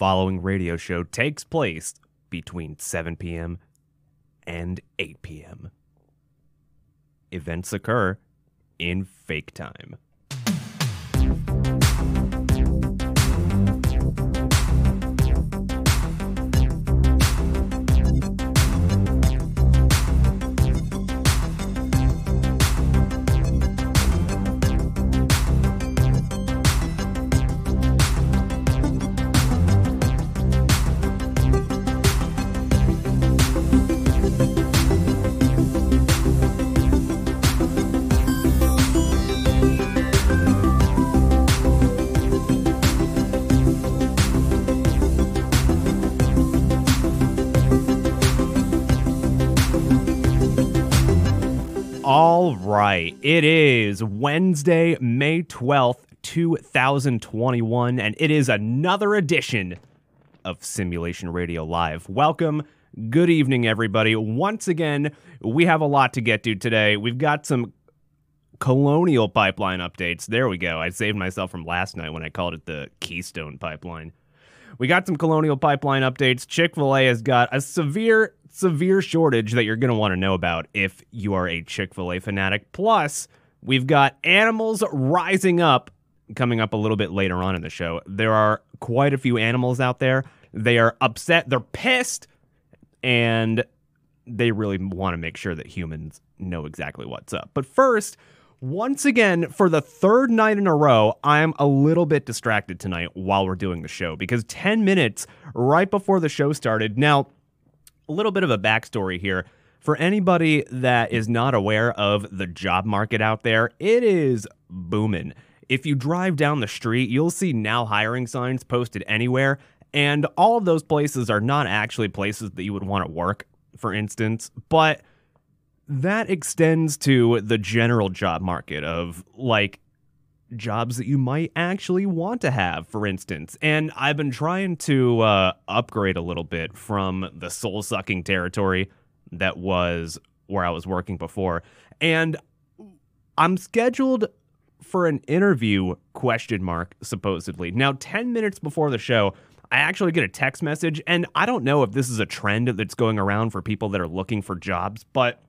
Following radio show takes place between 7 p.m. and 8 p.m. Events occur in fake time. Right. It is Wednesday, May 12th, 2021, and it is another edition of Simulation Radio Live. Welcome. Good evening, everybody. Once again, we have a lot to get to today. We've got some Colonial Pipeline updates. There we go. I saved myself from last night when I called it the Keystone Pipeline. We got some Colonial Pipeline updates. Chick fil A has got a severe, severe shortage that you're going to want to know about if you are a Chick fil A fanatic. Plus, we've got animals rising up coming up a little bit later on in the show. There are quite a few animals out there. They are upset, they're pissed, and they really want to make sure that humans know exactly what's up. But first, once again, for the third night in a row, I'm a little bit distracted tonight while we're doing the show because 10 minutes right before the show started. Now, a little bit of a backstory here. For anybody that is not aware of the job market out there, it is booming. If you drive down the street, you'll see now hiring signs posted anywhere, and all of those places are not actually places that you would want to work, for instance, but that extends to the general job market of like jobs that you might actually want to have, for instance. And I've been trying to uh, upgrade a little bit from the soul sucking territory that was where I was working before. And I'm scheduled for an interview question mark supposedly. Now 10 minutes before the show, I actually get a text message and I don't know if this is a trend that's going around for people that are looking for jobs, but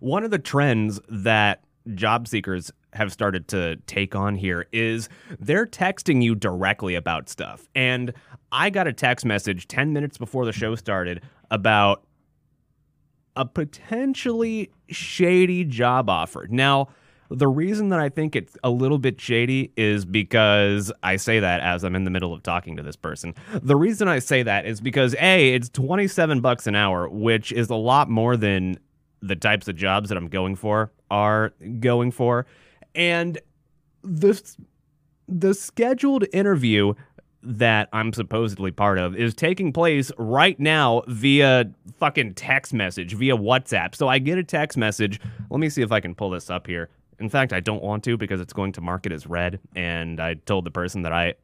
one of the trends that job seekers have started to take on here is they're texting you directly about stuff. And I got a text message 10 minutes before the show started about a potentially shady job offer. Now, the reason that I think it's a little bit shady is because I say that as I'm in the middle of talking to this person. The reason I say that is because A, it's 27 bucks an hour, which is a lot more than the types of jobs that I'm going for are going for. And the the scheduled interview that I'm supposedly part of is taking place right now via fucking text message, via WhatsApp. So I get a text message. Let me see if I can pull this up here. In fact, I don't want to because it's going to mark it as red. And I told the person that I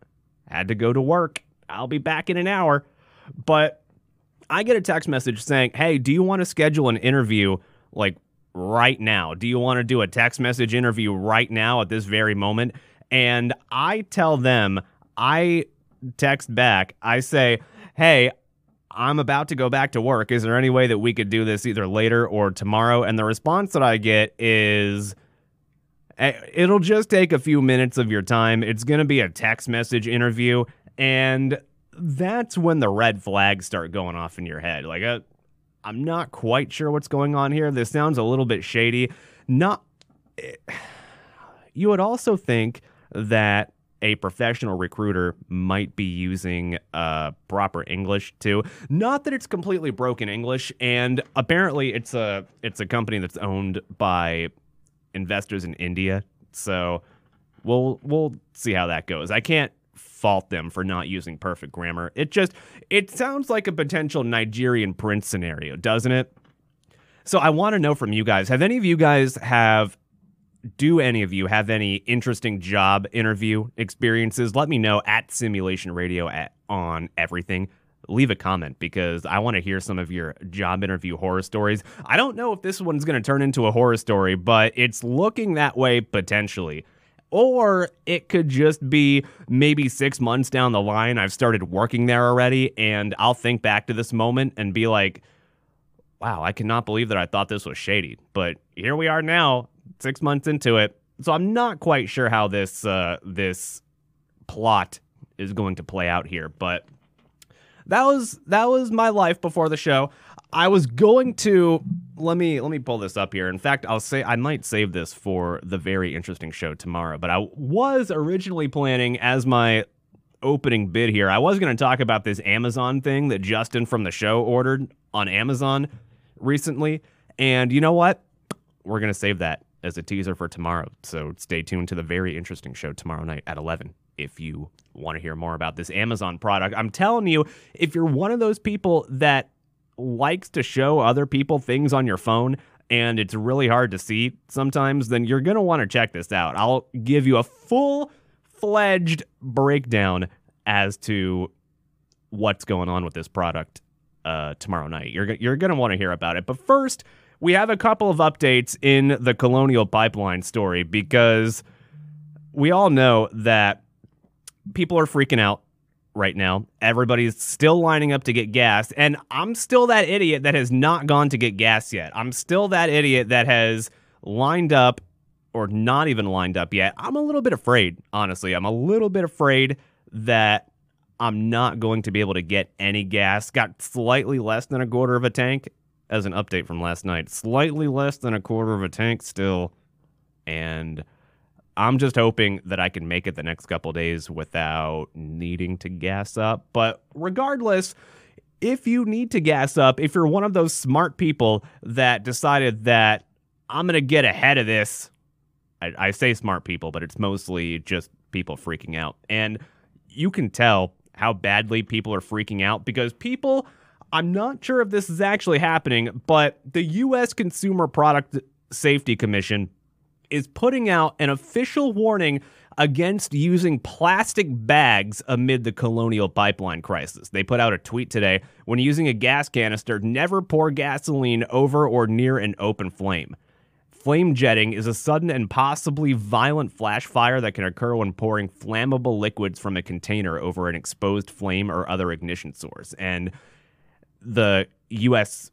had to go to work. I'll be back in an hour. But I get a text message saying, Hey, do you want to schedule an interview like right now? Do you want to do a text message interview right now at this very moment? And I tell them, I text back, I say, Hey, I'm about to go back to work. Is there any way that we could do this either later or tomorrow? And the response that I get is, It'll just take a few minutes of your time. It's going to be a text message interview. And that's when the red flags start going off in your head. Like, uh, I'm not quite sure what's going on here. This sounds a little bit shady. Not. You would also think that a professional recruiter might be using uh, proper English too. Not that it's completely broken English, and apparently it's a it's a company that's owned by investors in India. So we'll we'll see how that goes. I can't fault them for not using perfect grammar. It just it sounds like a potential Nigerian prince scenario, doesn't it? So I want to know from you guys, have any of you guys have do any of you have any interesting job interview experiences? Let me know at Simulation Radio at on everything. Leave a comment because I want to hear some of your job interview horror stories. I don't know if this one's going to turn into a horror story, but it's looking that way potentially. Or it could just be maybe six months down the line, I've started working there already, and I'll think back to this moment and be like, wow, I cannot believe that I thought this was shady. But here we are now, six months into it. So I'm not quite sure how this uh, this plot is going to play out here, but that was that was my life before the show. I was going to let me let me pull this up here. In fact, I'll say I might save this for the very interesting show tomorrow. But I was originally planning as my opening bid here. I was going to talk about this Amazon thing that Justin from the show ordered on Amazon recently. And you know what? We're going to save that as a teaser for tomorrow. So stay tuned to the very interesting show tomorrow night at 11 if you want to hear more about this Amazon product. I'm telling you, if you're one of those people that likes to show other people things on your phone and it's really hard to see sometimes, then you're going to want to check this out. I'll give you a full fledged breakdown as to what's going on with this product uh, tomorrow night. You're, you're going to want to hear about it. But first, we have a couple of updates in the Colonial Pipeline story because we all know that people are freaking out right now. Everybody's still lining up to get gas. And I'm still that idiot that has not gone to get gas yet. I'm still that idiot that has lined up or not even lined up yet. I'm a little bit afraid, honestly. I'm a little bit afraid that I'm not going to be able to get any gas. Got slightly less than a quarter of a tank as an update from last night. Slightly less than a quarter of a tank still. And I'm just hoping that I can make it the next couple days without needing to gas up. But regardless, if you need to gas up, if you're one of those smart people that decided that I'm going to get ahead of this, I, I, say smart people, but it's mostly just people freaking out. And you can tell how badly people are freaking out because people, I'm not sure if this is actually happening, but the U.S. Consumer Product Safety Commission is putting out an official warning against using plastic bags amid the colonial pipeline crisis. They put out a tweet today when using a gas canister, never pour gasoline over or near an open flame. Flame jetting is a sudden and possibly violent flash fire that can occur when pouring flammable liquids from a container over an exposed flame or other ignition source. And the USCPSC,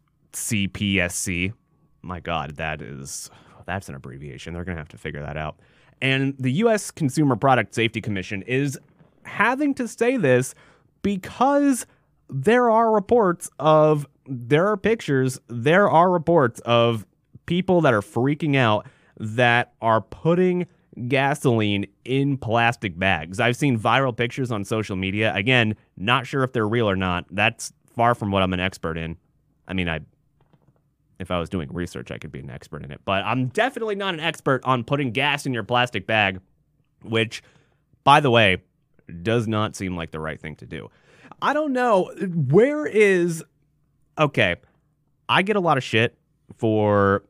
my God, that is that's an abbreviation. They're going to have to figure that out. And the U.S. Consumer Product Safety Commission is having to say this because there are reports of, there are pictures, there are reports of people that are freaking out that are putting gasoline in plastic bags. I've seen viral pictures on social media. Again, not sure if they're real or not. That's far from what I'm an expert in. I mean, I if I was doing research, I could be an expert in it. But I'm definitely not an expert on putting gas in your plastic bag, which, by the way, does not seem like the right thing to do. I don't know. Where is. Okay. I get a lot of shit for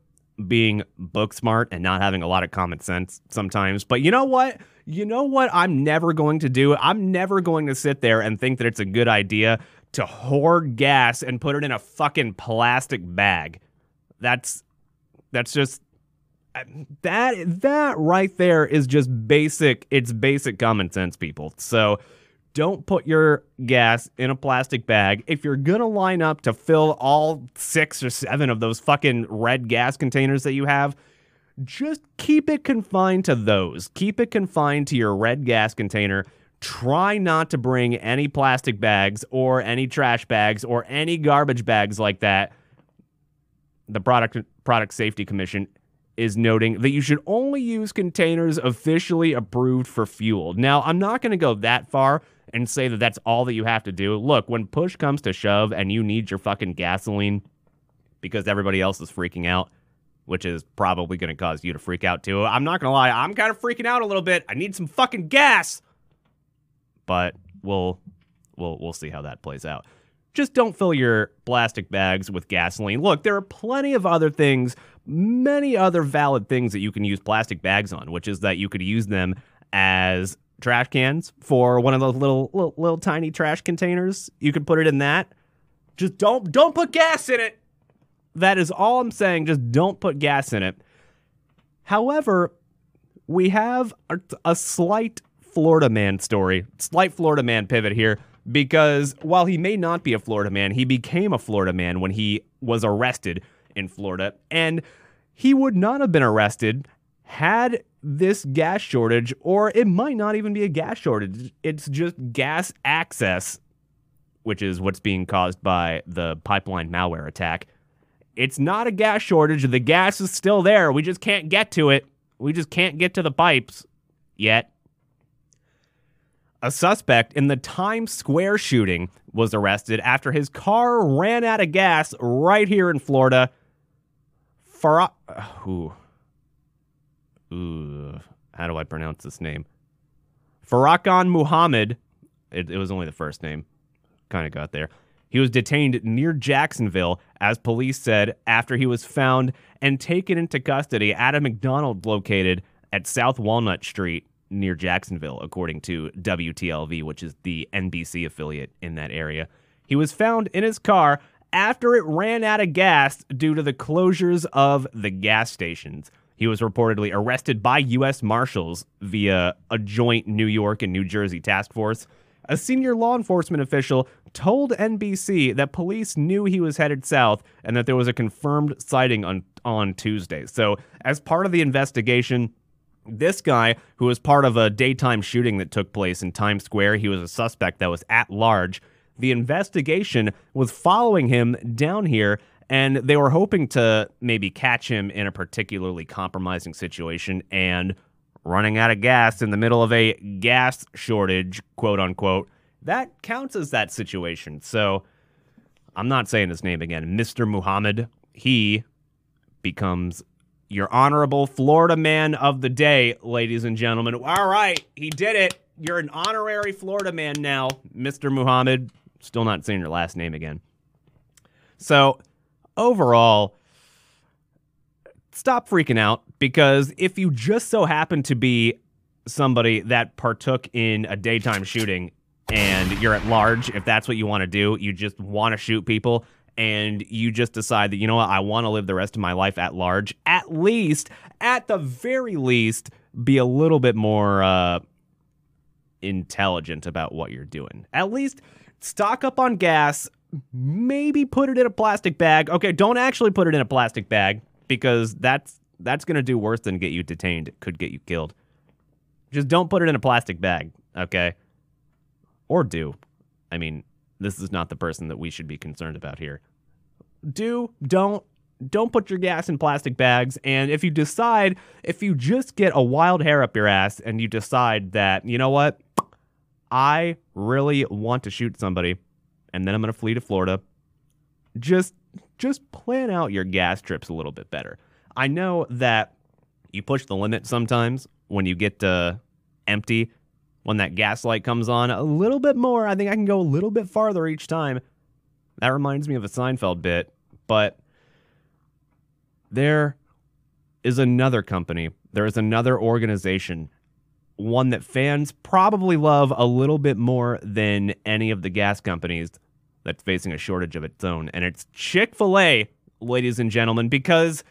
being book smart and not having a lot of common sense sometimes. But you know what? You know what I'm never going to do? I'm never going to sit there and think that it's a good idea to hoard gas and put it in a fucking plastic bag. That's that's just that that right there is just basic it's basic common sense people. So don't put your gas in a plastic bag. If you're going to line up to fill all 6 or 7 of those fucking red gas containers that you have, just keep it confined to those. Keep it confined to your red gas container. Try not to bring any plastic bags or any trash bags or any garbage bags like that the product product safety commission is noting that you should only use containers officially approved for fuel. Now, I'm not going to go that far and say that that's all that you have to do. Look, when push comes to shove and you need your fucking gasoline because everybody else is freaking out, which is probably going to cause you to freak out too. I'm not going to lie, I'm kind of freaking out a little bit. I need some fucking gas. But we'll we'll we'll see how that plays out just don't fill your plastic bags with gasoline. Look, there are plenty of other things, many other valid things that you can use plastic bags on, which is that you could use them as trash cans for one of those little, little little tiny trash containers. You could put it in that. Just don't don't put gas in it. That is all I'm saying. Just don't put gas in it. However, we have a, a slight Florida man story, slight Florida man pivot here, because while he may not be a Florida man, he became a Florida man when he was arrested in Florida. And he would not have been arrested had this gas shortage, or it might not even be a gas shortage. It's just gas access, which is what's being caused by the pipeline malware attack. It's not a gas shortage. The gas is still there. We just can't get to it. We just can't get to the pipes yet. A suspect in the Times Square shooting was arrested after his car ran out of gas right here in Florida. Farah. Uh, ooh. Ooh. How do I pronounce this name? Farrakhan Muhammad. It, it was only the first name. Kind of got there. He was detained near Jacksonville, as police said, after he was found and taken into custody at a McDonald's located at South Walnut Street near Jacksonville, according to WTLV, which is the NBC affiliate in that area. He was found in his car after it ran out of gas due to the closures of the gas stations. He was reportedly arrested by U.S. Marshals via a joint New York and New Jersey task force. A senior law enforcement official told NBC that police knew he was headed south and that there was a confirmed sighting on, on Tuesday. So, as part of the investigation, this guy, who was part of a daytime shooting that took place in Times Square, he was a suspect that was at large. The investigation was following him down here, and they were hoping to maybe catch him in a particularly compromising situation. And running out of gas in the middle of a gas shortage, quote unquote, that counts as that situation. So I'm not saying his name again. Mr. Muhammad, he becomes your honorable Florida man of the day, ladies and gentlemen. All right, he did it. You're an honorary Florida man now, Mr. Muhammad. Still not saying your last name again. So, overall, stop freaking out because if you just so happen to be somebody that partook in a daytime shooting and you're at large, if that's what you want to do, you just want to shoot people and you just decide that, you know what, I want to live the rest of my life at large, at least, at the very least, be a little bit more uh, intelligent about what you're doing. At least stock up on gas, maybe put it in a plastic bag. Okay, don't actually put it in a plastic bag because that's that's going to do worse than get you detained. It could get you killed. Just don't put it in a plastic bag, okay? Or do. I mean, this is not the person that we should be concerned about here. Do, don't, don't put your gas in plastic bags. And if you decide, if you just get a wild hair up your ass and you decide that, you know what, I really want to shoot somebody and then I'm going to flee to Florida, just just plan out your gas trips a little bit better. I know that you push the limit sometimes when you get uh, empty, when that gas light comes on a little bit more. I think I can go a little bit farther each time. That reminds me of a Seinfeld bit, but there is another company, there is another organization, one that fans probably love a little bit more than any of the gas companies that's facing a shortage of its own, and it's Chick fil A, ladies and gentlemen, because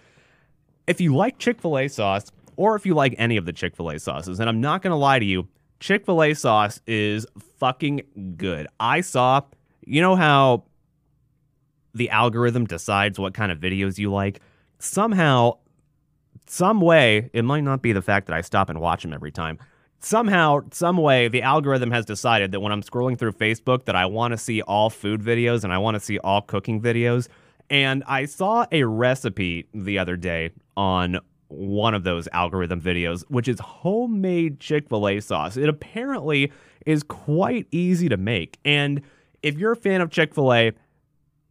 if you like Chick fil A sauce, or if you like any of the Chick fil A sauces, and I'm not going to lie to you, Chick fil A sauce is fucking good. I saw, you know how the algorithm decides what kind of videos you like? Somehow, some way, it might not be the fact that I stop and watch them every time. Somehow, some way, the algorithm has decided that when I'm scrolling through Facebook, that I want to see all food videos and I want to see all cooking videos. And I saw a recipe the other day on one of those algorithm videos, which is homemade Chick fil A sauce. It apparently is quite easy to make. And if you're a fan of Chick fil A,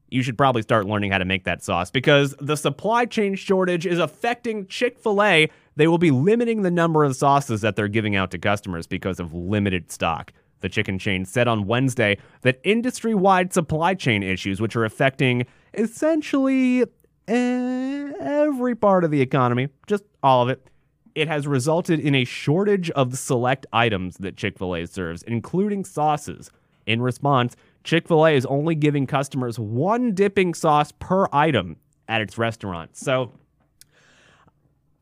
you should probably start learning how to make that sauce because the supply chain shortage is affecting Chick fil A. They will be limiting the number of sauces that they're giving out to customers because of limited stock. The chicken chain said on Wednesday that industry wide supply chain issues, which are affecting essentially Eh, every part of the economy, just all of it, it has resulted in a shortage of select items that Chick fil A serves, including sauces. In response, Chick fil A is only giving customers one dipping sauce per item at its restaurant. So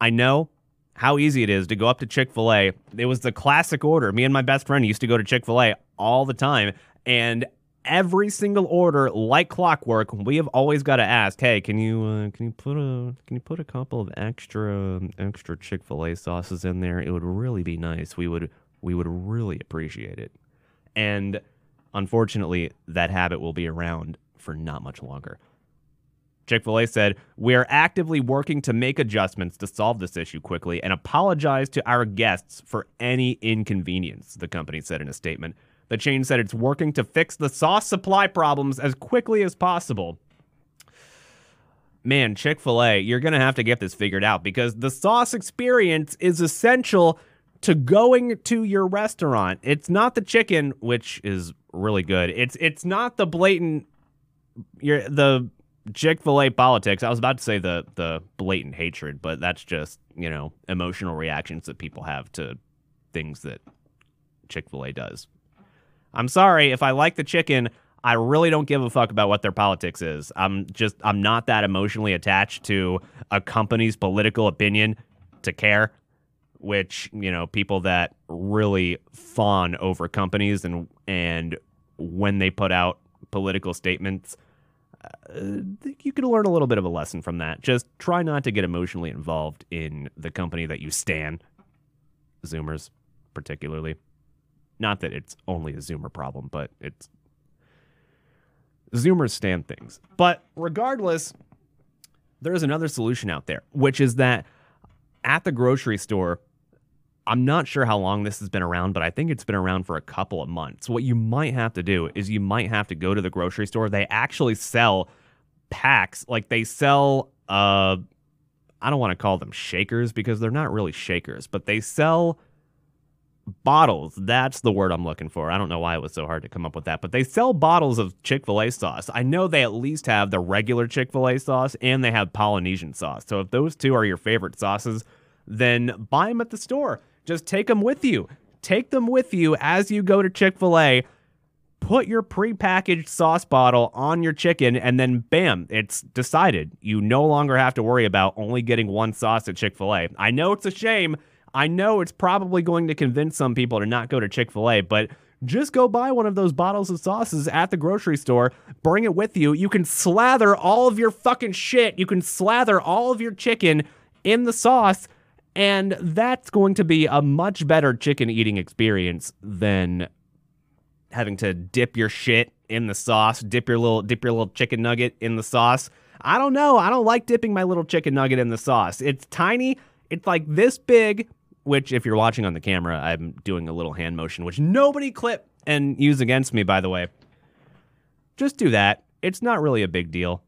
I know how easy it is to go up to Chick fil A. It was the classic order. Me and my best friend used to go to Chick fil A all the time. And every single order, like clockwork, we have always got to ask, "Hey, can you uh, can you put a can you put a couple of extra extra Chick Fil A sauces in there? It would really be nice. We would we would really appreciate it." And unfortunately, that habit will be around for not much longer. Chick fil A said, We are actively working to make adjustments to solve this issue quickly and apologize to our guests for any inconvenience, the company said in a statement. The chain said it's working to fix the sauce supply problems as quickly as possible. Man, Chick fil A, you're going to have to get this figured out because the sauce experience is essential to going to your restaurant. It's not the chicken, which is really good. It's it's not the blatant your the Chick Fil A politics. I was about to say the the blatant hatred, but that's just you know emotional reactions that people have to things that Chick Fil A does. I'm sorry if I like the chicken. I really don't give a fuck about what their politics is. I'm just I'm not that emotionally attached to a company's political opinion to care. Which you know people that really fawn over companies and and when they put out political statements uh, you can learn a little bit of a lesson from that. Just try not to get emotionally involved in the company that you stand. Zoomers, particularly. Not that it's only a Zoomer problem, but it's Zoomers stand things. But regardless, there is another solution out there, which is that at the grocery store, I'm not sure how long this has been around, but I think it's been around for a couple of months. What you might have to do is you might have to go to the grocery store. They actually sell packs, like they sell uh I don't want to call them shakers because they're not really shakers, but they sell bottles. That's the word I'm looking for. I don't know why it was so hard to come up with that, but they sell bottles of Chick fil A sauce. I know they at least have the regular Chick fil A sauce and they have Polynesian sauce. So if those two are your favorite sauces, then buy them at the store. Just take them with you. Take them with you as you go to Chick fil A. Put your prepackaged sauce bottle on your chicken, and then bam, it's decided. You no longer have to worry about only getting one sauce at Chick fil A. I know it's a shame. I know it's probably going to convince some people to not go to Chick fil A, but just go buy one of those bottles of sauces at the grocery store, bring it with you. You can slather all of your fucking shit. You can slather all of your chicken in the sauce and that's going to be a much better chicken eating experience than having to dip your shit in the sauce, dip your little dip your little chicken nugget in the sauce. I don't know. I don't like dipping my little chicken nugget in the sauce. It's tiny. It's like this big, which if you're watching on the camera, I'm doing a little hand motion, which nobody clip and use against me, by the way. Just do that. It's not really a big deal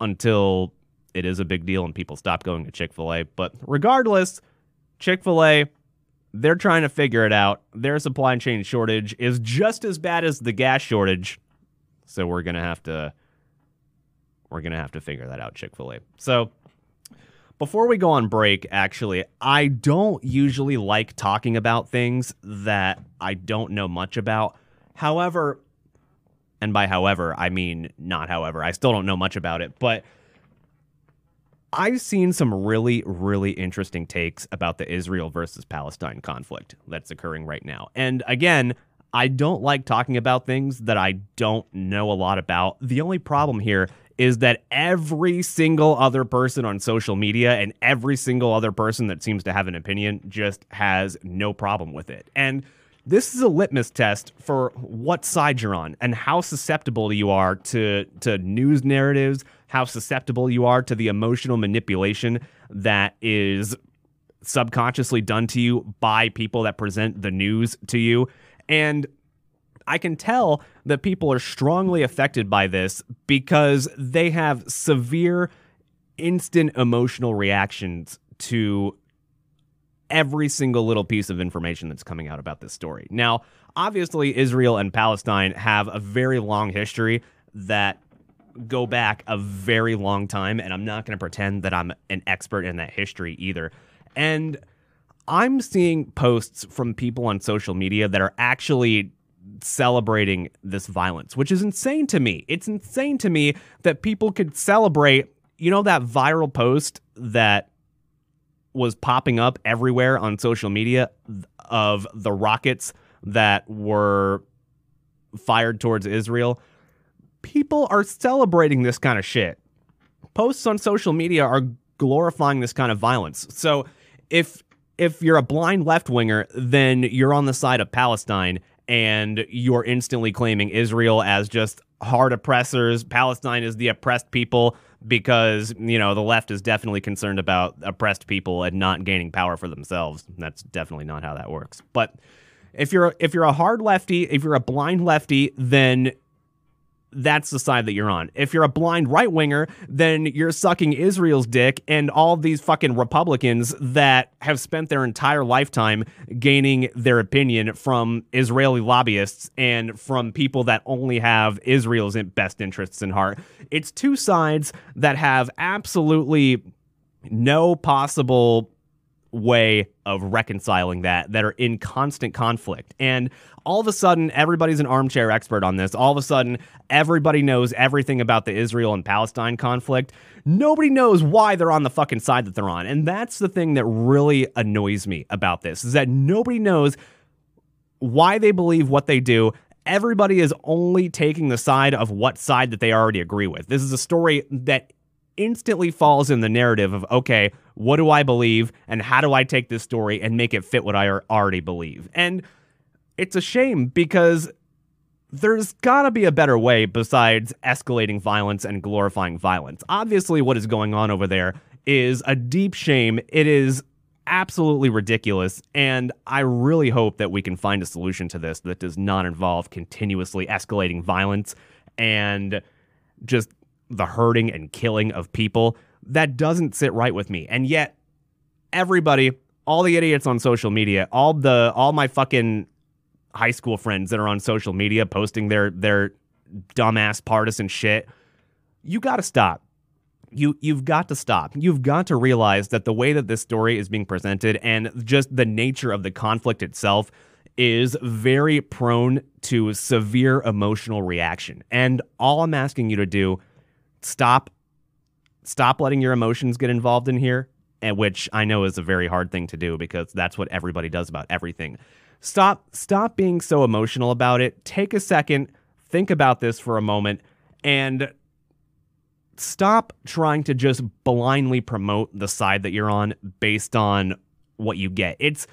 until it is a big deal and people stop going to Chick fil A. But regardless, Chick fil A, they're trying to figure it out. Their supply chain shortage is just as bad as the gas shortage. So we're going to have to we're going to have to figure that out, Chick-fil-A. So before we go on break, actually, I don't usually like talking about things that I don't know much about. However, and by however, I mean not however. I still don't know much about it, but I've seen some really, really interesting takes about the Israel versus Palestine conflict that's occurring right now. And again, I don't like talking about things that I don't know a lot about. The only problem here is that every single other person on social media and every single other person that seems to have an opinion just has no problem with it. And this is a litmus test for what side you're on and how susceptible you are to to news narratives, how susceptible you are to the emotional manipulation that is subconsciously done to you by people that present the news to you. And I can tell that people are strongly affected by this because they have severe instant emotional reactions to every single little piece of information that's coming out about this story. Now, obviously, Israel and Palestine have a very long history that go back a very long time, and I'm not going to pretend that I'm an expert in that history either. And I'm seeing posts from people on social media that are actually celebrating this violence, which is insane to me. It's insane to me that people could celebrate, you know, that viral post that was popping up everywhere on social media of the rockets that were fired towards Israel, people are celebrating this kind of shit. Posts on social media are glorifying this kind of violence. So if if you're a blind left winger, then you're on the side of Palestine and you're instantly claiming Israel as just hard oppressors. Palestine is the oppressed people because, you know, the left is definitely concerned about oppressed people and not gaining power for themselves. That's definitely not how that works. But if you're if you're a hard lefty, if you're a blind lefty, then that's the side that you're on. If you're a blind right winger, then you're sucking Israel's dick and all these fucking Republicans that have spent their entire lifetime gaining their opinion from Israeli lobbyists and from people that only have Israel's best interests in heart. It's two sides that have absolutely no possible way of reconciling that that are in constant conflict. And all of a sudden, everybody's an armchair expert on this. All of a sudden, everybody knows everything about the Israel and Palestine conflict. Nobody knows why they're on the fucking side that they're on. And that's the thing that really annoys me about this is that nobody knows why they believe what they do everybody is only taking the side of what side that they already agree with. This is a story that instantly falls in the narrative of, okay, what do I believe and how do I take this story and make it fit what I already believe? And it's a shame because there's got to be a better way besides escalating violence and glorifying violence. Obviously, what is going on over there is a deep shame. It is absolutely ridiculous. And I really hope that we can find a solution to this that does not involve continuously escalating violence and just the hurting and killing of people. That doesn't sit right with me. And yet, everybody, all the idiots on social media, all the all my fucking high school friends that are on social media posting their their dumbass partisan shit, you got to stop. You you've got to stop. You've got to realize that the way that this story is being presented and just the nature of the conflict itself is very prone to severe emotional reaction. And all I'm asking you to do stop stop letting your emotions get involved in here and which I know is a very hard thing to do because that's what everybody does about everything. Stop stop being so emotional about it. Take a second, think about this for a moment and stop trying to just blindly promote the side that you're on based on what you get. It's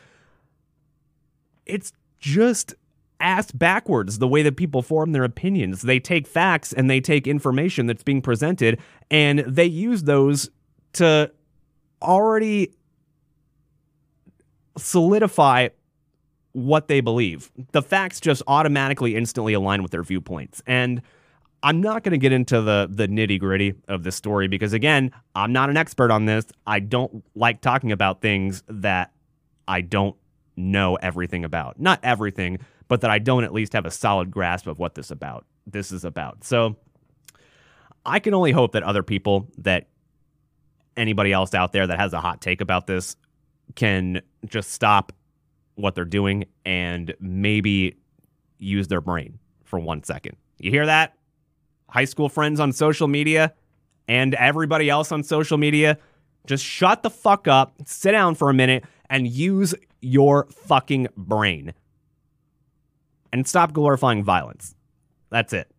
it's just ass backwards the way that people form their opinions. They take facts and they take information that's being presented and they use those to already solidify what they believe. The facts just automatically instantly align with their viewpoints. And I'm not going to get into the the nitty gritty of this story because again, I'm not an expert on this. I don't like talking about things that I don't know everything about. Not everything, but that I don't at least have a solid grasp of what this about. This is about. So I can only hope that other people that anybody else out there that has a hot take about this can just stop what they're doing and maybe use their brain for one second. You hear that? High school friends on social media and everybody else on social media, just shut the fuck up, sit down for a minute, and use your fucking brain and stop glorifying violence. That's it.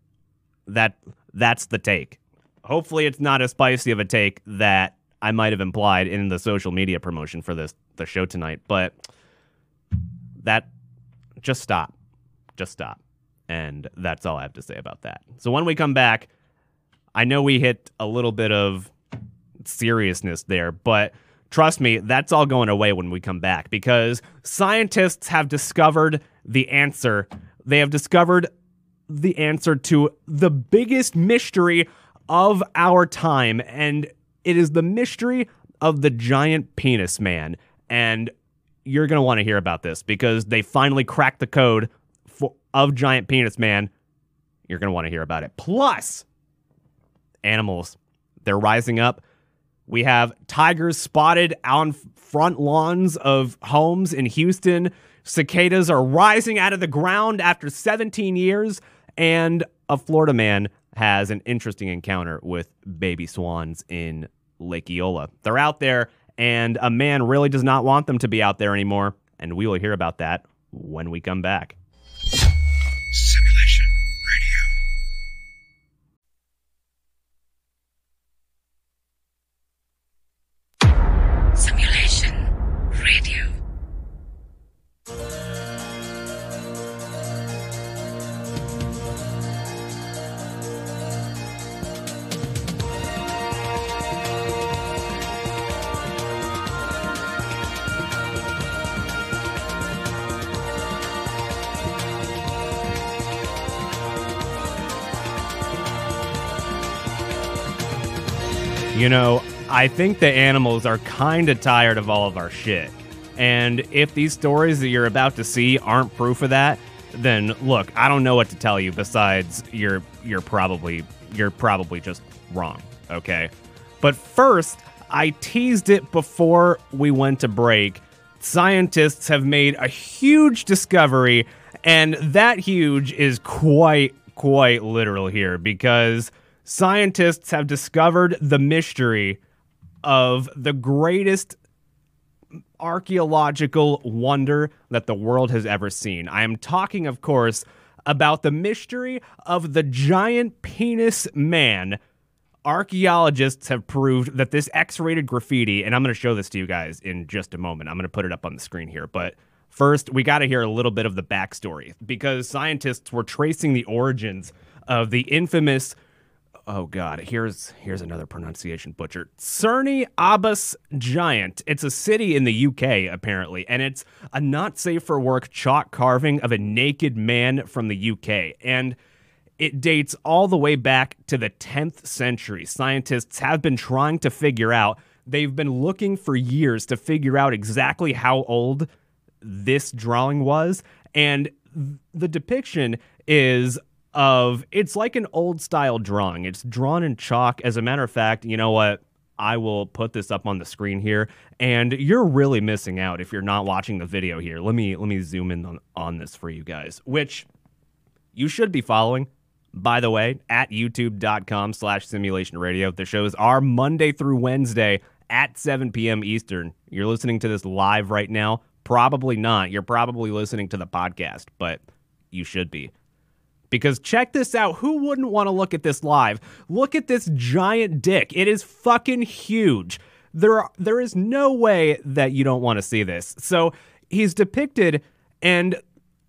That that's the take. Hopefully it's not as spicy of a take that I might have implied in the social media promotion for this the show tonight, but that just stop. Just stop. And that's all I have to say about that. So when we come back, I know we hit a little bit of seriousness there, but trust me, that's all going away when we come back because scientists have discovered the answer. They have discovered the answer to the biggest mystery of our time, and it is the mystery of the giant penis man. And you're going to want to hear about this because they finally cracked the code for, of giant penis man. You're going to want to hear about it. Plus, animals, they're rising up. We have tigers spotted on front lawns of homes in Houston. Cicadas are rising out of the ground after 17 years. And a Florida man has an interesting encounter with baby swans in Lake Eola. They're out there and a man really does not want them to be out there anymore. And we will hear about that when we come back. You know, I think the animals are kind of tired of all of our shit. And if these stories that you're about to see aren't proof of that, then look, I don't know what to tell you besides you're you're probably you're probably just wrong, okay? But first, I teased it before we went to break. Scientists have made a huge discovery and that huge is quite quite literal here because scientists have discovered the mystery of the greatest archaeological wonder that the world has ever seen. I am talking, of course, about the mystery of the giant penis man. Archaeologists have proved that this X rated graffiti, and I'm going to show this to you guys in just a moment. I'm going to put it up on the screen here. But first, we got to hear a little bit of the backstory because scientists were tracing the origins of the infamous oh god. Here's here's another pronunciation butcher. Cerne Abbas giant. It's a city in the uk apparently and it's a not safe for work chalk carving of a naked man from the uk and it dates all the way back to the 10th century. Scientists have been trying to figure out they've been looking for years to figure out exactly how old this drawing was. And the depiction is of it's like an old style drawing. It's drawn in chalk. As a matter of fact, you know what? I will put this up on the screen here, and you're really missing out if you're not watching the video here. Let me let me zoom in on, on this for you guys, which you should be following. By the way, at youtube.com slash simulation radio. The shows are Monday through Wednesday at 7 p.m. Eastern. You're listening to this live right now. Probably not. You're probably listening to the podcast, but you should be. Because check this out. Who wouldn't want to look at this live? Look at this giant dick. It is fucking huge. There, are, there is no way that you don't want to see this. So he's depicted, and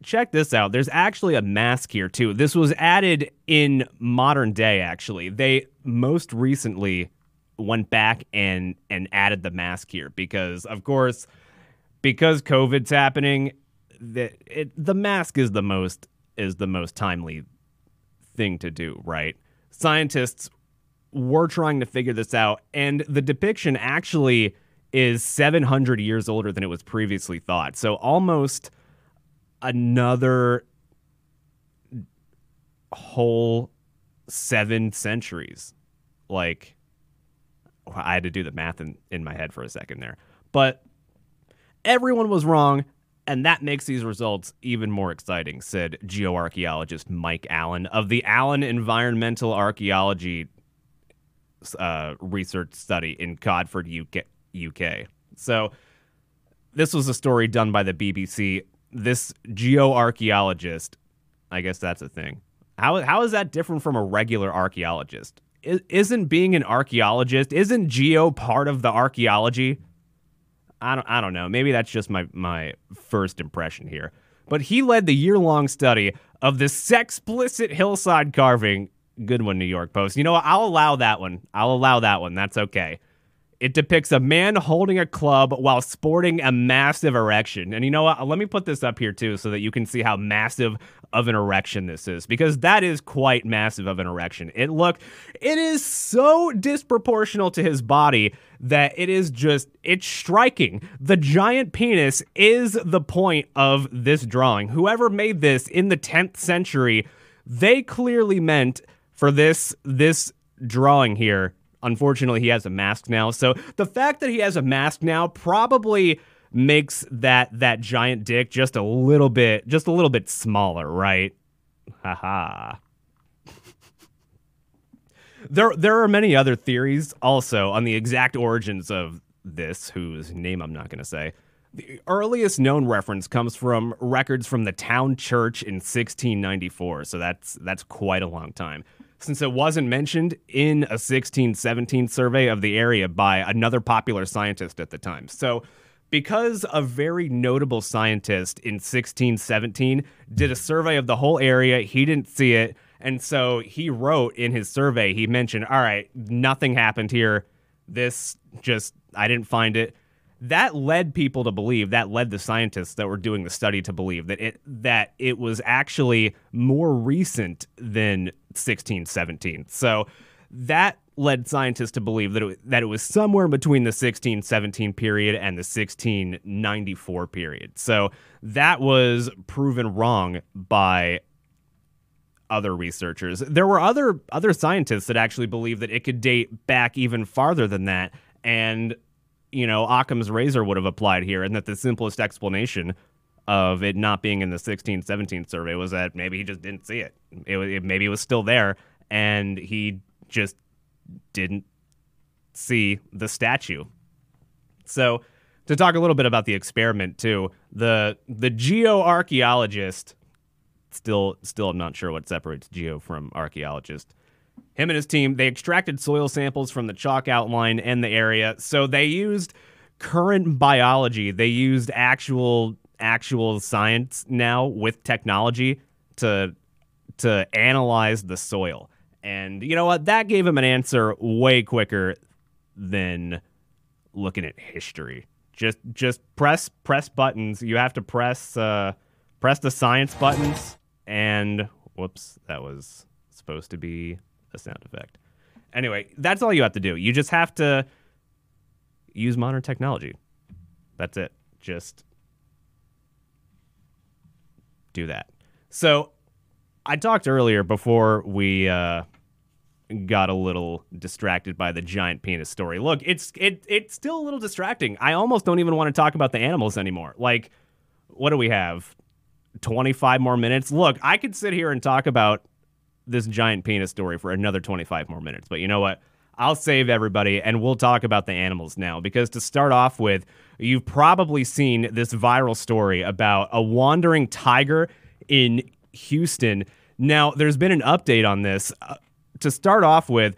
check this out. There's actually a mask here, too. This was added in modern day, actually. They most recently went back and, and added the mask here because, of course, because COVID's happening, the, it, the mask is the most is the most timely thing to do, right? Scientists were trying to figure this out, and the depiction actually is 700 years older than it was previously thought. So almost another whole seven centuries. Like, I had to do the math in, in my head for a second there. But everyone was wrong and that makes these results even more exciting, said geoarchaeologist Mike Allen of the Allen Environmental Archaeology uh, Research Study in Codford, UK, UK. So, this was a story done by the BBC. This geoarchaeologist, I guess that's a thing. How, how is that different from a regular archaeologist? is isn't being an archaeologist, isn't geo part of the archaeology? I don't I don't know. Maybe that's just my my first impression here. But he led the year-long study of the sexplicit hillside carving. Good one, New York Post. You know? I'll allow that one. I'll allow that one. That's okay. It depicts a man holding a club while sporting a massive erection. And you know what? Let me put this up here too so that you can see how massive of an erection this is because that is quite massive of an erection. It look it is so disproportional to his body that it is just it's striking. The giant penis is the point of this drawing. Whoever made this in the 10th century, they clearly meant for this this drawing here unfortunately he has a mask now. So the fact that he has a mask now probably makes that that giant dick just a little bit just a little bit smaller, right? Haha. there there are many other theories also on the exact origins of this, whose name I'm not going to say. The earliest known reference comes from records from the town church in 1694, so that's that's quite a long time. Since it wasn't mentioned in a 1617 survey of the area by another popular scientist at the time. So, because a very notable scientist in 1617 did a survey of the whole area, he didn't see it, and so he wrote in his survey, he mentioned, "All right, nothing happened here. This just I didn't find it." that led people to believe that led the scientists that were doing the study to believe that it that it was actually more recent than 1617 so that led scientists to believe that it, that it was somewhere between the 1617 period and the 1694 period. So that was proven wrong by other researchers. There were other other scientists that actually believed that it could date back even farther than that and you know, Occam's razor would have applied here, and that the simplest explanation of it not being in the 16, 17 survey was that maybe he just didn't see it. It, it maybe it was still there, and he just didn't see the statue. So, to talk a little bit about the experiment too, the the geoarchaeologist still still I'm not sure what separates geo from archaeologist him and his team, they extracted soil samples from the chalk outline and the area. So they used current biology. They used actual actual science now with technology to to analyze the soil. And you know what? That gave him an answer way quicker than looking at history. Just just press press buttons. You have to press uh, press the science buttons and whoops, that was supposed to be a sound effect. Anyway, that's all you have to do. You just have to use modern technology. That's it. Just do that. So, I talked earlier before we uh, got a little distracted by the giant penis story. Look, it's it it's still a little distracting. I almost don't even want to talk about the animals anymore. Like, what do we have? 25 more minutes. Look, I could sit here and talk about this giant penis story for another 25 more minutes. But you know what? I'll save everybody and we'll talk about the animals now. Because to start off with, you've probably seen this viral story about a wandering tiger in Houston. Now, there's been an update on this. Uh, to start off with,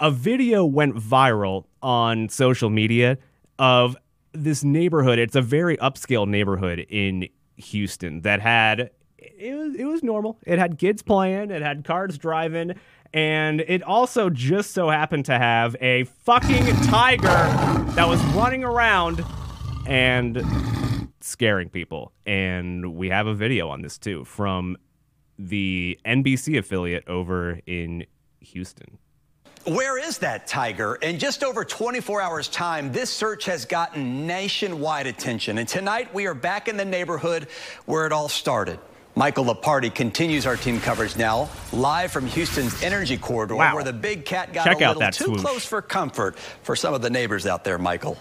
a video went viral on social media of this neighborhood. It's a very upscale neighborhood in Houston that had it was it was normal. It had kids playing, it had cars driving, and it also just so happened to have a fucking tiger that was running around and scaring people. And we have a video on this too from the NBC affiliate over in Houston. Where is that tiger? In just over 24 hours' time, this search has gotten nationwide attention. And tonight, we are back in the neighborhood where it all started. Michael Lopardi continues our team coverage now, live from Houston's Energy Corridor, Wow. where the big cat got Check a little too swoosh. close for comfort for some of the neighbors out there, Michael.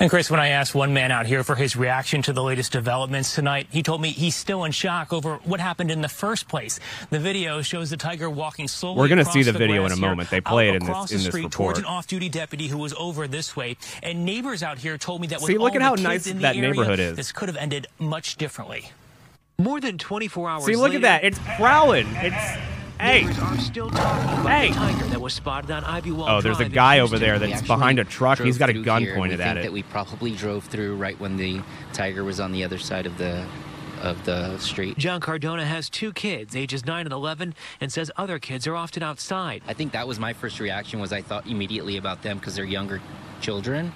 And Chris, when I asked one man out here for his reaction to the latest developments tonight, he told me he's still in shock over what happened in the first place. The video shows the tiger walking slowly. We're gonna see the video in a moment. They play it in this- across in this report. towards an off-duty deputy who was over this way. And neighbors out here told me that with See, look all at how the nice in that area, neighborhood is. This could have ended much differently. More than 24 hours See, look later, at that. It's prowling. It's hey. neighbors are still talking about Hey. the tiger that was spotted on Ivy Wall Oh, there's a guy over there that's behind a truck. He's got a gun here, pointed we at think it. That we probably drove through right when the tiger was on the other side of the of the street. John Cardona has two kids, ages 9 and 11, and says other kids are often outside. I think that was my first reaction. Was I thought immediately about them because they're younger children,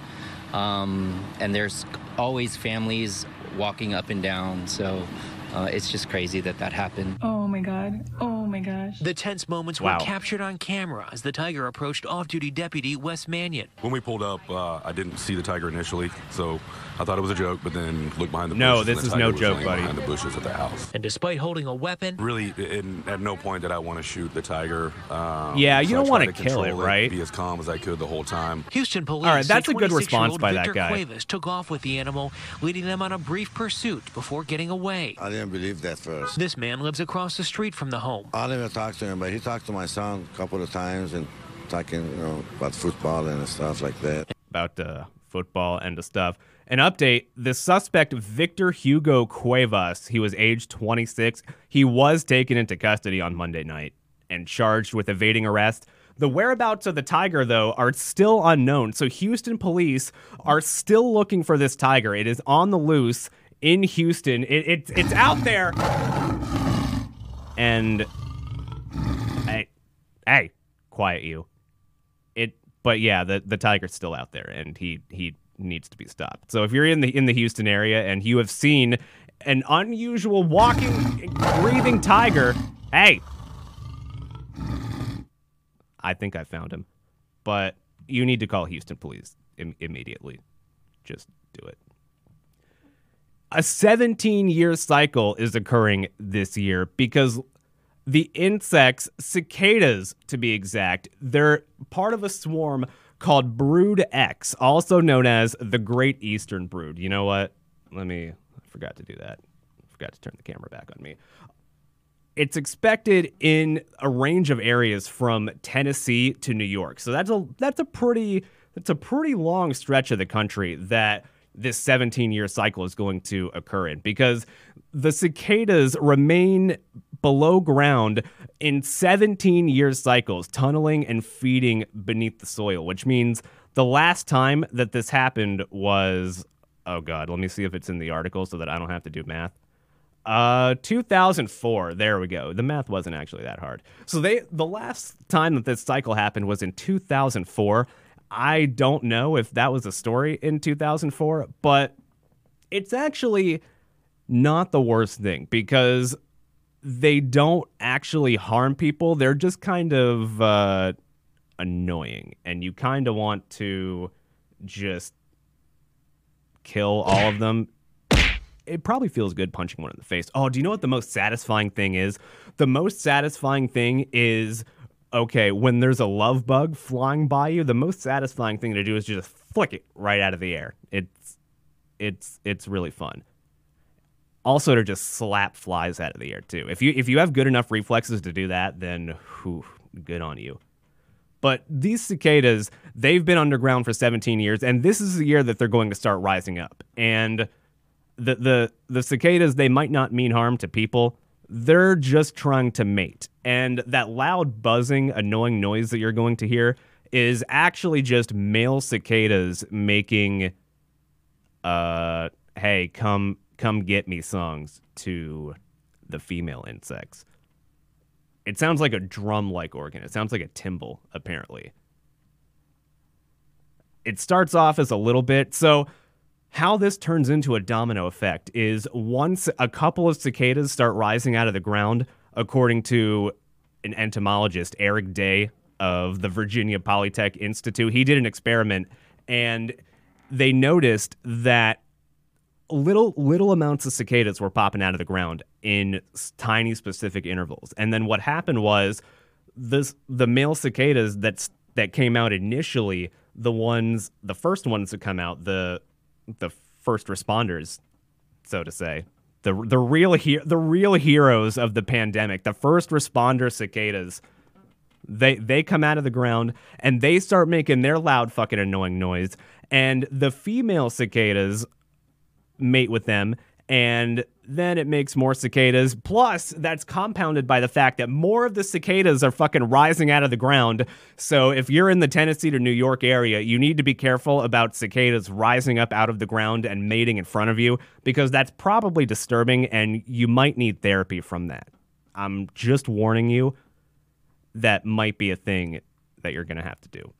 um, and there's always families walking up and down. So uh, it's just crazy that that happened. Oh my god. Oh my gosh. The tense moments Wow. were captured on camera as the tiger approached off-duty deputy Wes Manion. When we pulled up, uh, I didn't see the tiger initially, so I thought it was a joke. But then looked behind the No, bushes. No, this and the is tiger no joke, buddy. Behind the bushes at the house. And despite holding a weapon, Really, in, at no point did I want to shoot the tiger. Um, Yeah, you so don't wanna kill it, control right? Be as calm as I could the whole time. Houston police All right, that's say a good response 26-year-old that Victor guy. Cuevas took off with the animal, leading them on a brief pursuit before getting away. I didn't believe that first. This man lives across the street from the home. I didn't even talk to him, but he talked to my son a couple of times, and talking, you know, about football and stuff like that. About uh, football and the stuff. An update the suspect, Victor Hugo Cuevas, he was age 26. He was taken into custody on Monday night and charged with evading arrest. The whereabouts of the tiger, though, are still unknown. So, Houston police are still looking for this tiger. It is on the loose in Houston. It, it, it's out there. And, hey, hey, quiet you. It, but yeah, the, the tiger's still out there and he, he needs to be stopped. So, if you're in the, in the Houston area and you have seen an unusual walking, breathing tiger, hey, I think I found him. But you need to call Houston police Im- immediately. Just do it. A 17 year cycle is occurring this year because the insects, cicadas to be exact, they're part of a swarm called Brood X, also known as the Great Eastern Brood. You know what? Let me, I forgot to do that. I forgot to turn the camera back on me it's expected in a range of areas from Tennessee to New York. So that's a that's a pretty that's a pretty long stretch of the country that this 17 year cycle is going to occur in because the cicadas remain below ground in 17 year cycles, tunneling and feeding beneath the soil, which means the last time that this happened was oh god, let me see if it's in the article so that I don't have to do math. Uh, 2004. There we go. The math wasn't actually that hard. So they the last time that this cycle happened was in 2004. I don't know if that was a story in 2004, but it's actually not the worst thing because they don't actually harm people. They're just kind of uh, annoying, and you kind of want to just kill all of them it probably feels good punching one in the face. Oh, do you know what the most satisfying thing is? The most satisfying thing is okay, when there's a love bug flying by you, the most satisfying thing to do is just flick it right out of the air. It's it's it's really fun. Also to just slap flies out of the air too. If you if you have good enough reflexes to do that, then whew, good on you. But these cicadas, they've been underground for 17 years, and this is the year that they're going to start rising up. And the the the cicadas they might not mean harm to people. They're just trying to mate. And that loud buzzing, annoying noise that you're going to hear is actually just male cicadas making uh hey, come come get me songs to the female insects. It sounds like a drum like organ. It sounds like a timbal, apparently. It starts off as a little bit. So how this turns into a domino effect is once a couple of cicadas start rising out of the ground, according to an entomologist, Eric Day of the Virginia Polytech Institute, he did an experiment and they noticed that little little amounts of cicadas were popping out of the ground in tiny specific intervals. And then what happened was this the male cicadas that that came out initially, the ones the first ones to come out, the the first responders, so to say. The, the real he- the real heroes of the pandemic, the first responder cicadas, they they come out of the ground and they start making their loud fucking annoying noise, and the female cicadas mate with them and then it makes more cicadas. Plus, that's compounded by the fact that more of the cicadas are fucking rising out of the ground. So, if you're in the Tennessee to New York area, you need to be careful about cicadas rising up out of the ground and mating in front of you because that's probably disturbing and you might need therapy from that. I'm just warning you that might be a thing that you're going to have to do.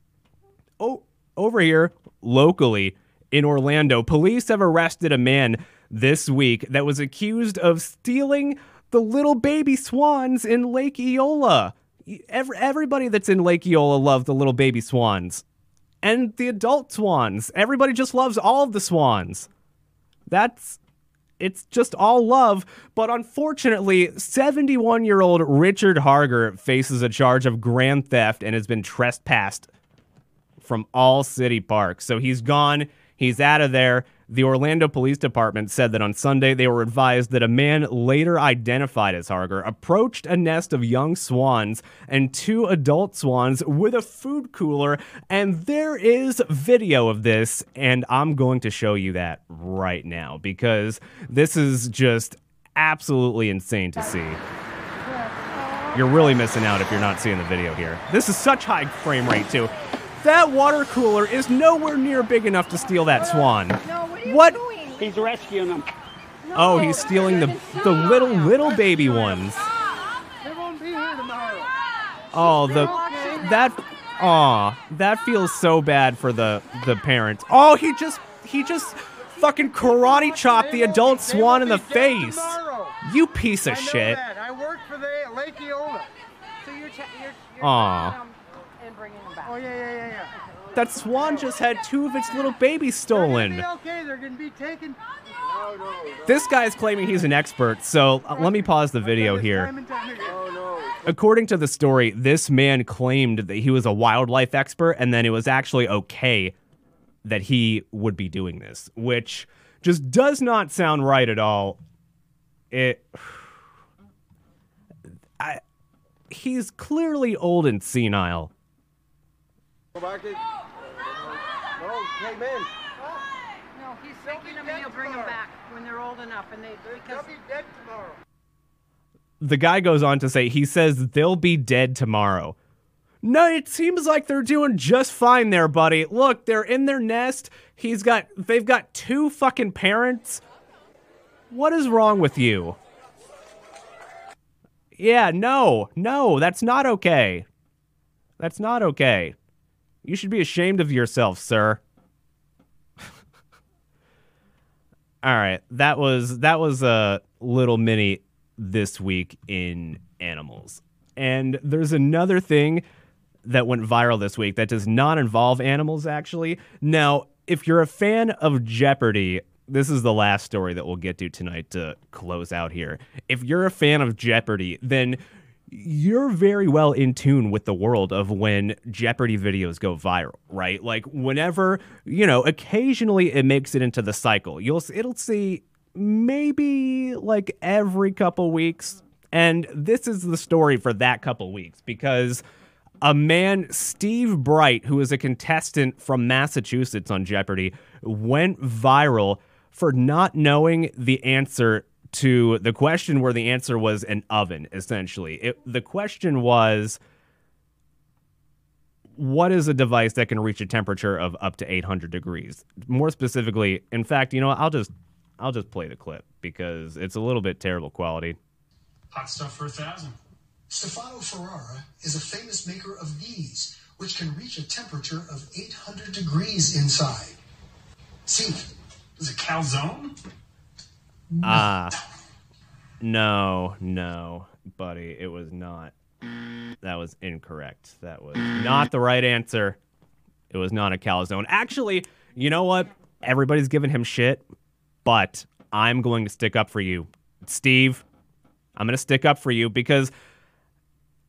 Oh, over here, locally in Orlando, police have arrested a man this week that was accused of stealing the little baby swans in Lake Eola. Every, everybody that's in Lake Eola loved the little baby swans. And the adult swans. Everybody just loves all the swans. That's it's just all love. But unfortunately, 71 year old Richard Harger faces a charge of grand theft and has been trespassed from all city parks. So he's gone He's out of there. The Orlando Police Department said that on Sunday they were advised that a man later identified as Harger approached a nest of young swans and two adult swans with a food cooler. And there is video of this, and I'm going to show you that right now because this is just absolutely insane to see. You're really missing out if you're not seeing the video here. This is such high frame rate, too. That water cooler is nowhere near big enough to steal that swan. what? He's rescuing them. Oh, he's stealing the the little little baby ones. They won't be here tomorrow. Oh, the that aw, that feels so bad for the the parents. Oh, he just he just fucking karate chopped the adult swan in the face. You piece of shit. I work for the Lake Eola. So you're, ch- you're, you're Aw. Taking them and bringing them back. Oh yeah, yeah, yeah, yeah. That swan just had two of its little babies stolen. They're okay. They're gonna be taken. No, no. This guy's claiming he's an expert, so let me pause the video here. Time and time again. Oh no. According to the story, this man claimed that he was a wildlife expert and then it was actually okay that he would be doing this, which just does not sound right at all. It I he's clearly old and senile. Go back in. No, came in. No, he's taking them and he'll bring them back when they're old enough. And they They'll because be dead tomorrow. The guy goes on to say he says they'll be dead tomorrow. No, it seems like they're doing just fine there, buddy. Look, they're in their nest. He's got they've got two fucking parents. What is wrong with you? Yeah, no. No, that's not okay. That's not okay. You should be ashamed of yourself, sir. All right, that was that was a little mini this week in animals. And there's another thing that went viral this week that does not involve animals actually. Now, if you're a fan of Jeopardy, this is the last story that we'll get to tonight to close out here. If you're a fan of Jeopardy, then you're very well in tune with the world of when Jeopardy videos go viral, right? Like whenever, you know, occasionally it makes it into the cycle. You'll it'll see maybe like every couple weeks and this is the story for that couple weeks because a man, Steve Bright, who is a contestant from Massachusetts on Jeopardy, went viral for not knowing the answer to the question where the answer was an oven, essentially. It, the question was what is a device that can reach a temperature of up to 800 degrees? More specifically, in fact, you know. I'll just I'll just play the clip because it's a little bit terrible quality. Hot stuff for a thousand. Stefano Ferrara is a famous maker of these, which can reach a temperature of 800 degrees inside. See, is it calzone? Ah. no, no, buddy, it was not. That was incorrect. That was not the right answer. It was not a calzone. Actually, you know what? Everybody's giving him shit, but I'm going to stick up for you. Steve, I'm going to stick up for you because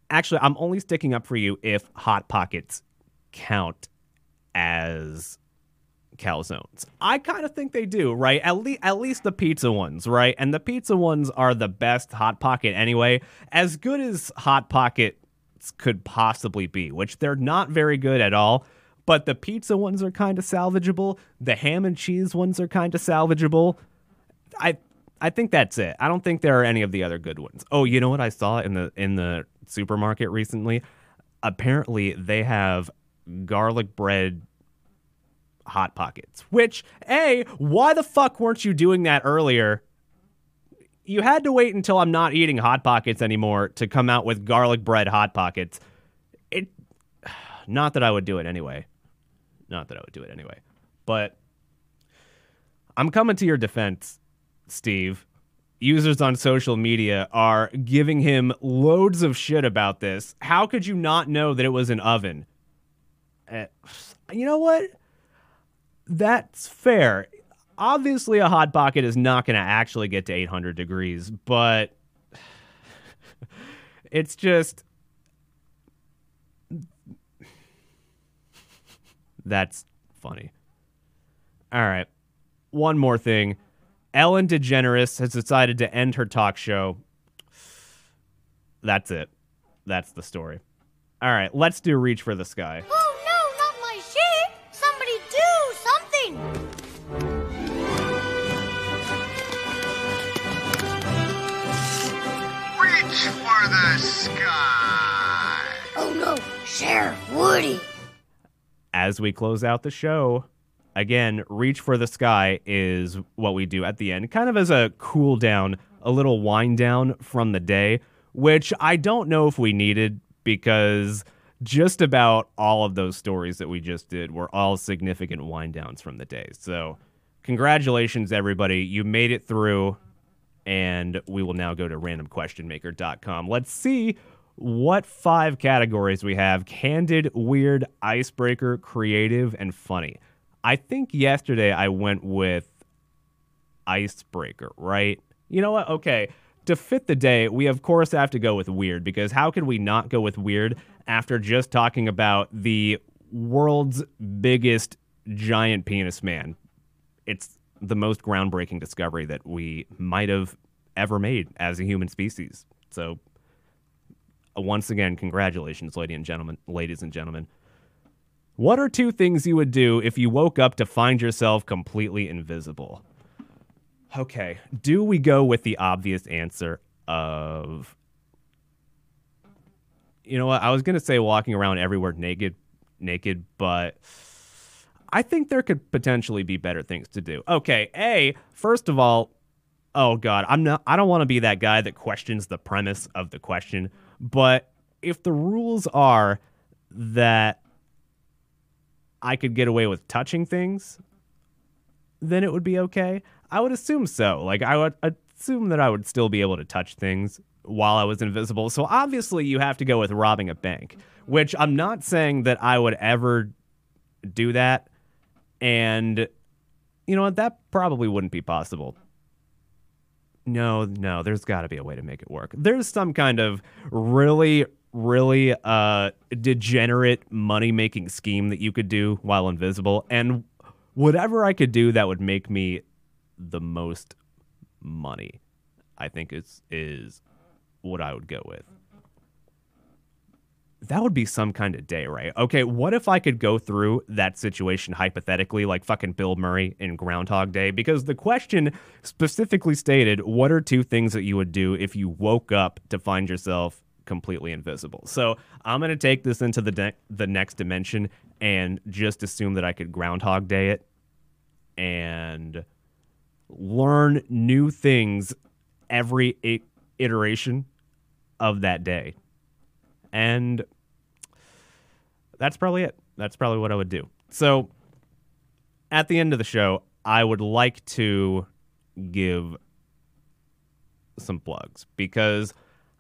actually, I'm only sticking up for you if Hot Pockets count as calzones. I kind of think they do, right? At least at least the pizza ones, right? And the pizza ones are the best hot pocket anyway. As good as hot pockets could possibly be, which they're not very good at all. But the pizza ones are kind of salvageable. The ham and cheese ones are kind of salvageable. I I think that's it. I don't think there are any of the other good ones. Oh, you know what I saw in the in the supermarket recently? Apparently they have garlic bread hot pockets. Which, A, why the fuck weren't you doing that earlier? You had to wait until I'm not eating hot pockets anymore to come out with garlic bread hot pockets. It not that I would do it anyway. Not that I would do it anyway. But I'm coming to your defense, Steve. Users on social media are giving him loads of shit about this. How could you not know that it was an oven? Uh, you know what? That's fair. Obviously, a hot pocket is not going to actually get to 800 degrees, but it's just. That's funny. All right. One more thing. Ellen DeGeneres has decided to end her talk show. That's it. That's the story. All right, let's do Reach for the Sky. The sky. Oh no, Sheriff Woody! As we close out the show, again, Reach for the Sky is what we do at the end, kind of as a cool down, a little wind down from the day, which I don't know if we needed because just about all of those stories that we just did were all significant wind downs from the day. So, congratulations, everybody. You made it through, and we will now go to randomquestionmaker.com. Let's see what five categories we have candid, weird, icebreaker, creative, and funny. I think yesterday I went with icebreaker, right? You know what? Okay. To fit the day, we of course have to go with weird because how could we not go with weird after just talking about the world's biggest giant penis man? It's the most groundbreaking discovery that we might have ever made as a human species. So, uh, once again, congratulations, ladies and gentlemen. Ladies and gentlemen, what are two things you would do if you woke up to find yourself completely invisible? Okay, do we go with the obvious answer of you know what? I was going to say walking around everywhere naked naked, but I think there could potentially be better things to do. Okay, A, first of all, oh god, I'm not I don't want to be that guy that questions the premise of the question, but if the rules are that I could get away with touching things, then it would be okay. I would assume so. Like I would assume that I would still be able to touch things while I was invisible. So obviously you have to go with robbing a bank, which I'm not saying that I would ever do that. And you know what? That probably wouldn't be possible. No, no, there's got to be a way to make it work. There's some kind of really really uh degenerate money making scheme that you could do while invisible and whatever I could do that would make me the most money, I think is is what I would go with. That would be some kind of day, right? Okay, what if I could go through that situation hypothetically, like fucking Bill Murray in Groundhog Day? Because the question specifically stated, what are two things that you would do if you woke up to find yourself completely invisible? So I'm gonna take this into the de- the next dimension and just assume that I could Groundhog Day it and learn new things every iteration of that day. And that's probably it. That's probably what I would do. So at the end of the show, I would like to give some plugs because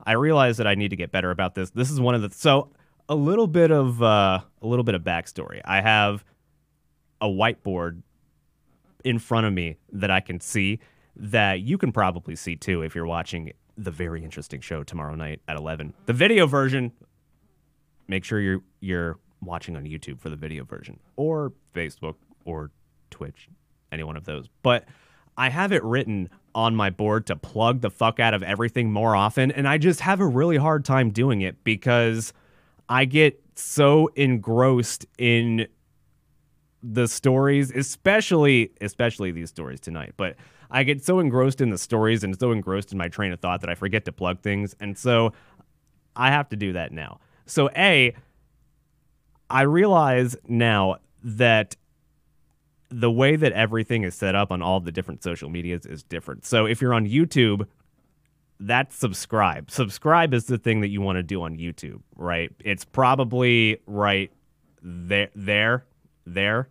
I realize that I need to get better about this. This is one of the so a little bit of uh, a little bit of backstory. I have a whiteboard in front of me that I can see that you can probably see too if you're watching the very interesting show tomorrow night at 11. The video version, make sure you're you're watching on YouTube for the video version or Facebook or Twitch, any one of those. But I have it written on my board to plug the fuck out of everything more often and I just have a really hard time doing it because I get so engrossed in the stories, especially especially these stories tonight. But I get so engrossed in the stories and so engrossed in my train of thought that I forget to plug things, and so I have to do that now. So a, I realize now that the way that everything is set up on all the different social medias is different. So if you're on YouTube, that's subscribe. Subscribe is the thing that you want to do on YouTube, right? It's probably right there, there, there.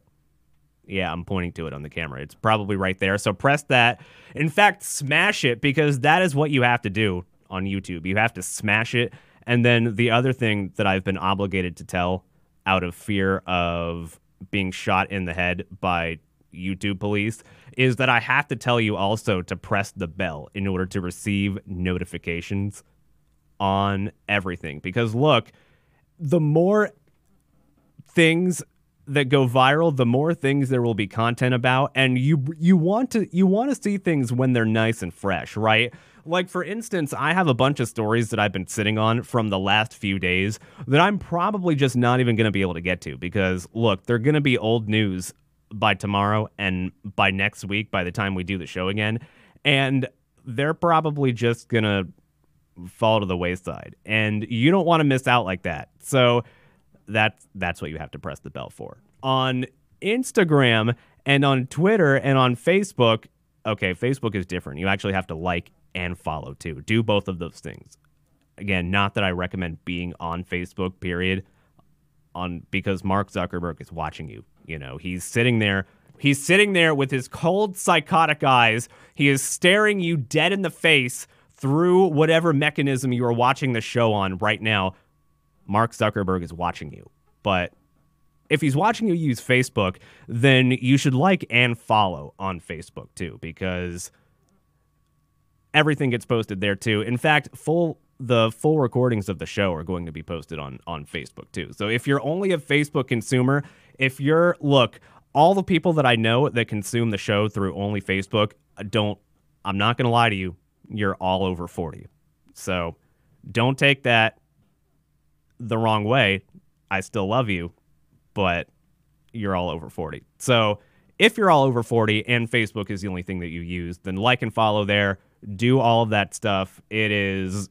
Yeah, I'm pointing to it on the camera. It's probably right there. So press that. In fact, smash it because that is what you have to do on YouTube. You have to smash it. And then the other thing that I've been obligated to tell out of fear of being shot in the head by YouTube police is that I have to tell you also to press the bell in order to receive notifications on everything. Because look, the more things that go viral, the more things there will be content about, and you you want to you want to see things when they're nice and fresh, right? Like for instance, I have a bunch of stories that I've been sitting on from the last few days that I'm probably just not even going to be able to get to because look, they're going to be old news by tomorrow and by next week by the time we do the show again, and they're probably just going to fall to the wayside. And you don't want to miss out like that. So that's that's what you have to press the bell for. On Instagram and on Twitter and on Facebook, okay, Facebook is different. You actually have to like and follow too. Do both of those things. Again, not that I recommend being on Facebook, period. On because Mark Zuckerberg is watching you. You know, he's sitting there He's sitting there with his cold, psychotic eyes. He is staring you dead in the face through whatever mechanism you are watching the show on right now. Mark Zuckerberg is watching you. But if he's watching you use Facebook, then you should like and follow on Facebook too, because everything gets posted there too. In fact, full the full recordings of the show are going to be posted on on Facebook too. So if you're only a Facebook consumer, if you're look, all the people that I know that consume the show through only Facebook, uh, don't I'm not going to lie to you, you're all over 40. So don't take that the wrong way. I still love you, but you're all over 40. So if you're all over 40 and Facebook is the only thing that you use, then like and follow there. Do all of that stuff. It is,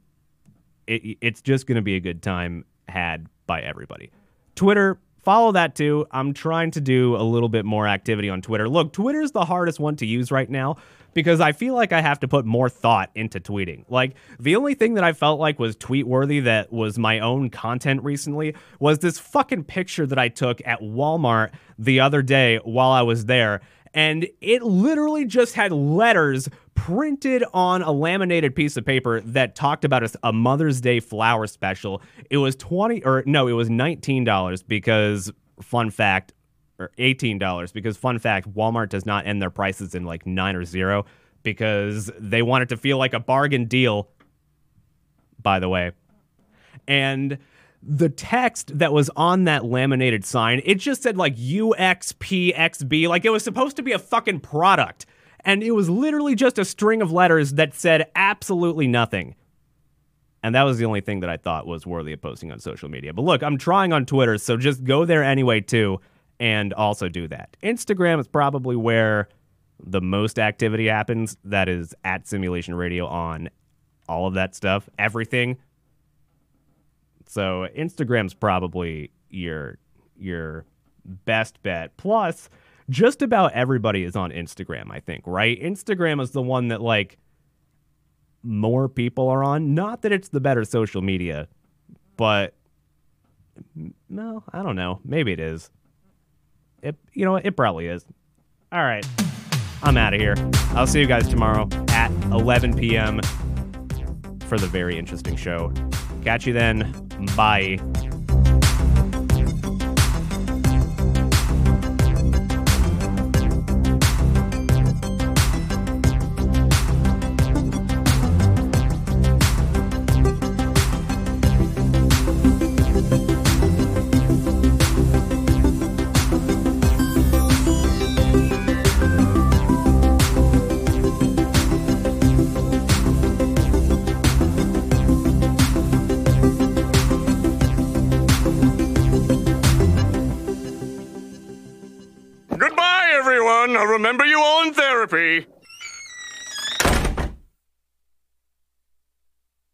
it, it's just going to be a good time had by everybody. Twitter, follow that too. I'm trying to do a little bit more activity on Twitter. Look, Twitter's the hardest one to use right now because I feel like I have to put more thought into tweeting. Like the only thing that I felt like was tweet worthy that was my own content recently was this fucking picture that I took at Walmart the other day while I was there. And it literally just had letters printed on a laminated piece of paper that talked about a, a Mother's Day flower special. It was 20 or no, it was $19 because fun fact, or $18 because fun fact, Walmart does not end their prices in like 9 or 0 because they want it to feel like a bargain deal by the way. And the text that was on that laminated sign, it just said like UXPXB, like it was supposed to be a fucking product. And it was literally just a string of letters that said absolutely nothing. And that was the only thing that I thought was worthy of posting on social media. But look, I'm trying on Twitter, so just go there anyway, too, and also do that. Instagram is probably where the most activity happens. That is at Simulation Radio on all of that stuff, everything. So Instagram's probably your your best bet. Plus, just about everybody is on Instagram, I think, right? Instagram is the one that like more people are on. Not that it's the better social media, but no, I don't know. Maybe it is. It you know, it probably is. All right. I'm out of here. I'll see you guys tomorrow at 11 p.m. for the very interesting show. Catch you then. Bye.